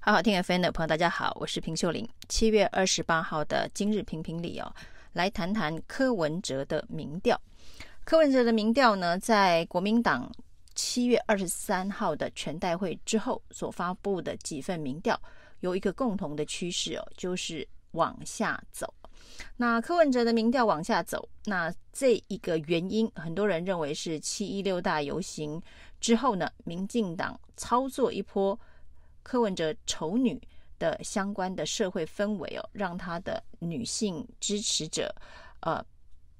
好好听 FM 的朋友，大家好，我是平秀玲。七月二十八号的今日评评理哦，来谈谈柯文哲的民调。柯文哲的民调呢，在国民党七月二十三号的全代会之后所发布的几份民调，有一个共同的趋势哦，就是往下走。那柯文哲的民调往下走，那这一个原因，很多人认为是七一六大游行之后呢，民进党操作一波。柯文哲丑女的相关的社会氛围哦，让他的女性支持者呃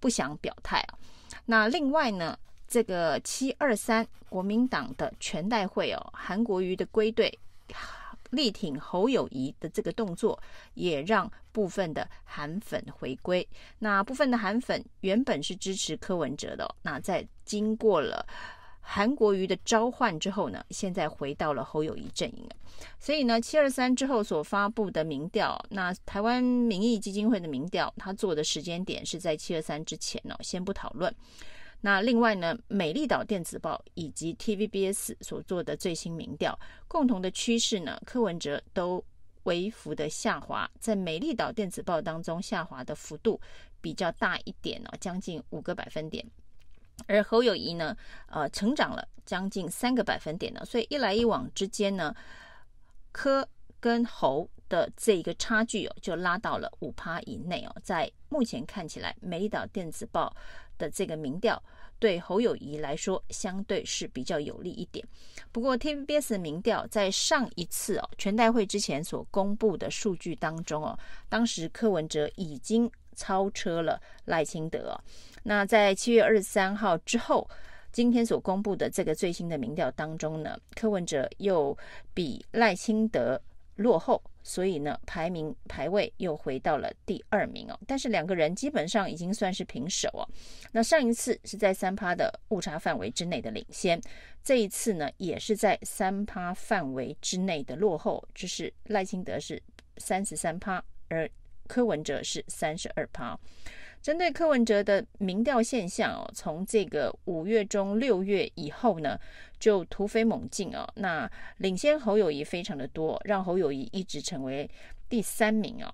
不想表态啊。那另外呢，这个七二三国民党的全代会哦，韩国瑜的归队力挺侯友谊的这个动作，也让部分的韩粉回归。那部分的韩粉原本是支持柯文哲的哦，那在经过了。韩国瑜的召唤之后呢，现在回到了侯友宜阵营。所以呢，七二三之后所发布的民调，那台湾民意基金会的民调，他做的时间点是在七二三之前呢，先不讨论。那另外呢，美丽岛电子报以及 TVBS 所做的最新民调，共同的趋势呢，柯文哲都微幅的下滑，在美丽岛电子报当中下滑的幅度比较大一点呢，将近五个百分点。而侯友谊呢，呃，成长了将近三个百分点呢，所以一来一往之间呢，柯跟侯的这一个差距哦，就拉到了五趴以内哦。在目前看起来，美丽岛电子报的这个民调对侯友谊来说相对是比较有利一点。不过 TVBS 的民调在上一次哦全代会之前所公布的数据当中哦，当时柯文哲已经超车了赖清德。那在七月二十三号之后，今天所公布的这个最新的民调当中呢，柯文哲又比赖清德落后，所以呢，排名排位又回到了第二名哦。但是两个人基本上已经算是平手哦。那上一次是在三趴的误差范围之内的领先，这一次呢也是在三趴范围之内的落后，就是赖清德是三十三趴，而柯文哲是三十二趴。针对柯文哲的民调现象哦，从这个五月中六月以后呢，就突飞猛进哦，那领先侯友谊非常的多，让侯友谊一直成为第三名哦。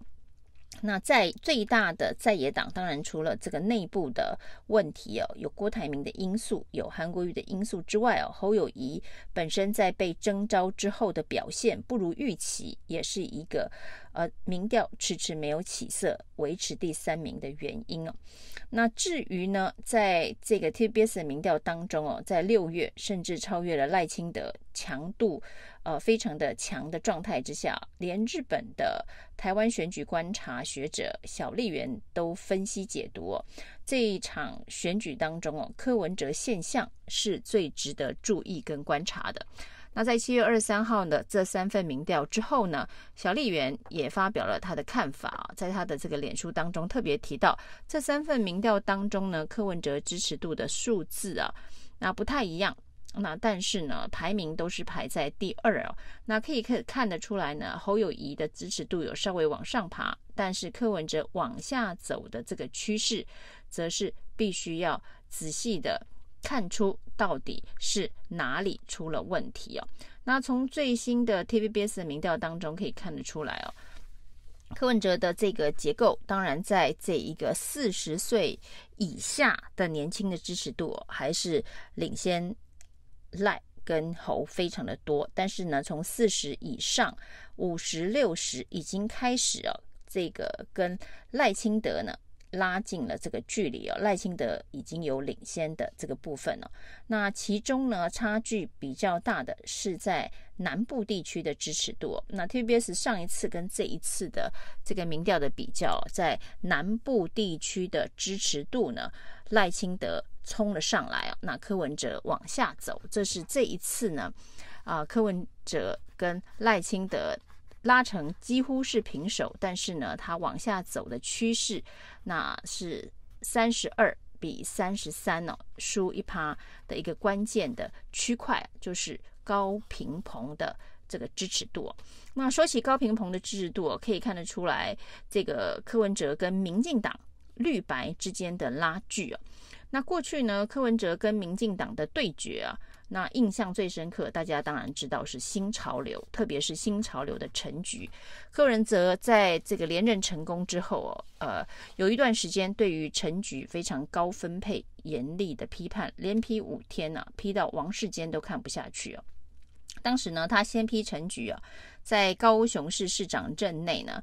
那在最大的在野党，当然除了这个内部的问题哦，有郭台铭的因素，有韩国瑜的因素之外哦，侯友谊本身在被征召之后的表现不如预期，也是一个而民调迟迟没有起色，维持第三名的原因哦。那至于呢，在这个 TBS 的民调当中哦，在六月甚至超越了赖清德强度。呃，非常的强的状态之下，连日本的台湾选举观察学者小笠原都分析解读哦，这一场选举当中哦，柯文哲现象是最值得注意跟观察的。那在七月二十三号的这三份民调之后呢，小笠原也发表了他的看法啊，在他的这个脸书当中特别提到，这三份民调当中呢，柯文哲支持度的数字啊，那不太一样。那但是呢，排名都是排在第二哦。那可以可看得出来呢，侯友谊的支持度有稍微往上爬，但是柯文哲往下走的这个趋势，则是必须要仔细的看出到底是哪里出了问题哦。那从最新的 TVBS 的民调当中可以看得出来哦，柯文哲的这个结构，当然在这一个四十岁以下的年轻的支持度哦，还是领先。赖跟侯非常的多，但是呢，从四十以上、五十、六十已经开始哦，这个跟赖清德呢拉近了这个距离哦，赖清德已经有领先的这个部分了。那其中呢，差距比较大的是在南部地区的支持度。那 TBS 上一次跟这一次的这个民调的比较，在南部地区的支持度呢，赖清德。冲了上来啊！那柯文哲往下走，这是这一次呢，啊，柯文哲跟赖清德拉成几乎是平手，但是呢，它往下走的趋势，那是三十二比三十三呢，输一趴的一个关键的区块，就是高屏澎的这个支持度。那说起高屏澎的支持度，可以看得出来，这个柯文哲跟民进党绿白之间的拉锯啊。那过去呢，柯文哲跟民进党的对决啊，那印象最深刻，大家当然知道是新潮流，特别是新潮流的陈菊。柯文哲在这个连任成功之后哦，呃，有一段时间对于陈菊非常高分配、严厉的批判，连批五天呢、啊，批到王世坚都看不下去哦。当时呢，他先批陈菊啊，在高雄市市长任内呢。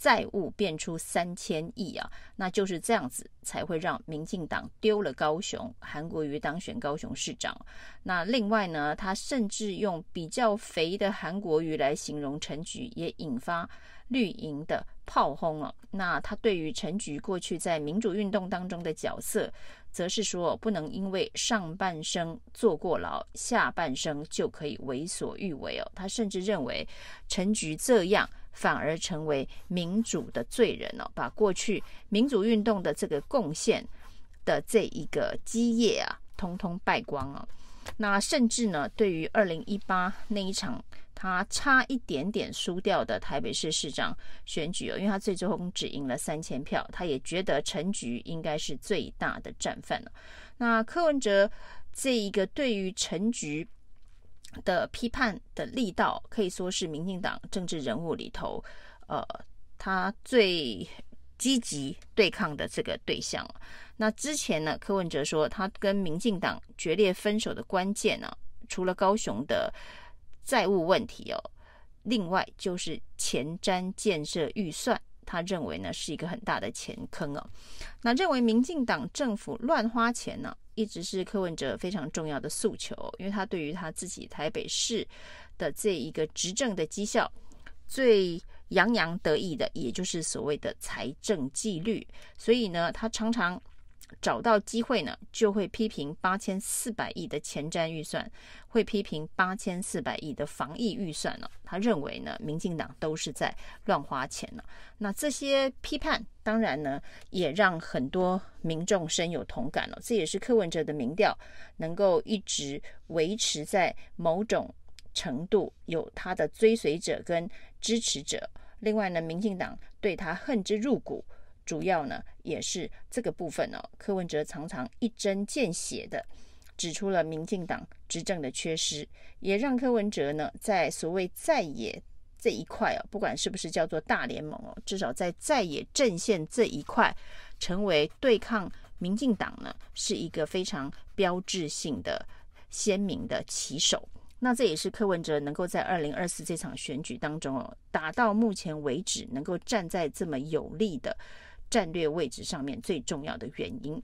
债务变出三千亿啊，那就是这样子才会让民进党丢了高雄，韩国瑜当选高雄市长。那另外呢，他甚至用比较肥的韩国瑜来形容陈菊，也引发绿营的炮轰了。那他对于陈菊过去在民主运动当中的角色，则是说不能因为上半生坐过牢，下半生就可以为所欲为哦。他甚至认为陈菊这样。反而成为民主的罪人了，把过去民主运动的这个贡献的这一个基业啊，通通败光了。那甚至呢，对于二零一八那一场他差一点点输掉的台北市市长选举哦，因为他最终只赢了三千票，他也觉得陈菊应该是最大的战犯了。那柯文哲这一个对于陈菊。的批判的力道可以说是民进党政治人物里头，呃，他最积极对抗的这个对象。那之前呢，柯文哲说他跟民进党决裂分手的关键呢，除了高雄的债务问题哦，另外就是前瞻建设预算，他认为呢是一个很大的钱坑哦。那认为民进党政府乱花钱呢？一直是柯文哲非常重要的诉求，因为他对于他自己台北市的这一个执政的绩效最洋洋得意的，也就是所谓的财政纪律，所以呢，他常常。找到机会呢，就会批评八千四百亿的前瞻预算，会批评八千四百亿的防疫预算呢。他认为呢，民进党都是在乱花钱呢。那这些批判，当然呢，也让很多民众深有同感了。这也是柯文哲的民调能够一直维持在某种程度，有他的追随者跟支持者。另外呢，民进党对他恨之入骨。主要呢，也是这个部分哦。柯文哲常常一针见血的指出了民进党执政的缺失，也让柯文哲呢在所谓在野这一块哦，不管是不是叫做大联盟哦，至少在在野阵线这一块，成为对抗民进党呢是一个非常标志性的鲜明的旗手。那这也是柯文哲能够在二零二四这场选举当中哦，打到目前为止能够站在这么有利的。战略位置上面最重要的原因，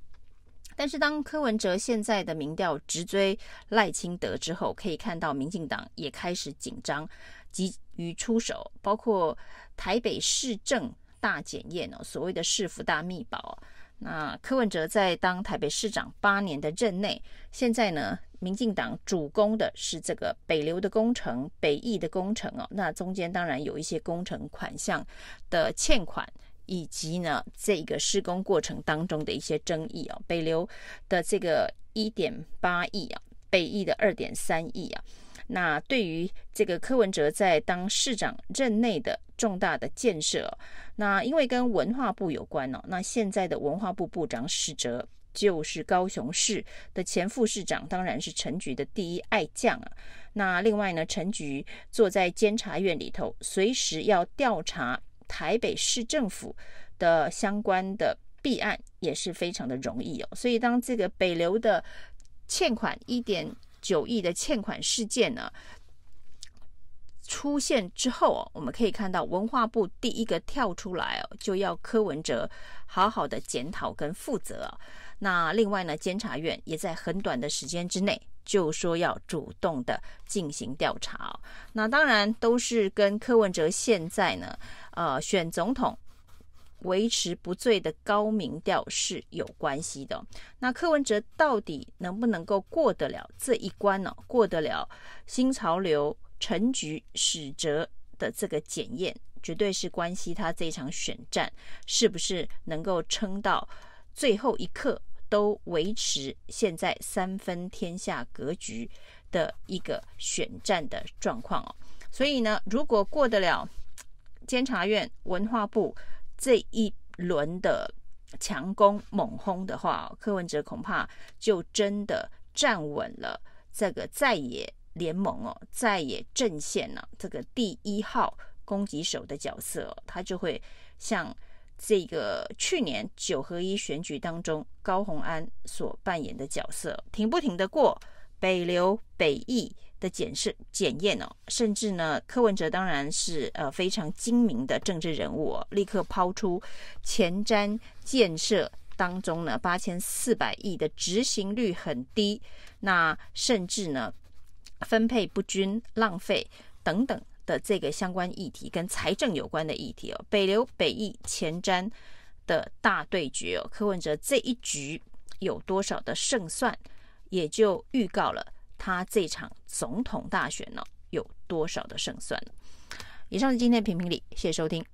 但是当柯文哲现在的民调直追赖清德之后，可以看到民进党也开始紧张，急于出手，包括台北市政大检验哦，所谓的市府大密保。那柯文哲在当台北市长八年的任内，现在呢，民进党主攻的是这个北流的工程、北翼的工程哦，那中间当然有一些工程款项的欠款。以及呢，这个施工过程当中的一些争议啊，北流的这个一点八亿啊，北艺的二点三亿啊，那对于这个柯文哲在当市长任内的重大的建设，那因为跟文化部有关哦，那现在的文化部部长史哲就是高雄市的前副市长，当然是陈菊的第一爱将啊。那另外呢，陈菊坐在监察院里头，随时要调查。台北市政府的相关的弊案也是非常的容易哦，所以当这个北流的欠款一点九亿的欠款事件呢出现之后哦，我们可以看到文化部第一个跳出来哦，就要柯文哲好好的检讨跟负责。那另外呢，监察院也在很短的时间之内。就说要主动的进行调查，那当然都是跟柯文哲现在呢，呃，选总统维持不醉的高民调是有关系的。那柯文哲到底能不能够过得了这一关呢？过得了新潮流陈菊史哲的这个检验，绝对是关系他这场选战是不是能够撑到最后一刻。都维持现在三分天下格局的一个选战的状况哦，所以呢，如果过得了监察院、文化部这一轮的强攻猛轰的话，柯文哲恐怕就真的站稳了这个在野联盟哦，在野阵线呢，这个第一号攻击手的角色，他就会像这个去年九合一选举当中高虹安所扮演的角色，挺不挺得过北流北议的检视检验哦，甚至呢，柯文哲当然是呃非常精明的政治人物哦，立刻抛出前瞻建设当中呢八千四百亿的执行率很低，那甚至呢分配不均、浪费等等。的这个相关议题，跟财政有关的议题哦，北流北翼前瞻的大对决哦，柯文哲这一局有多少的胜算，也就预告了。他这场总统大选呢，有多少的胜算？以上是今天的评评理，谢谢收听。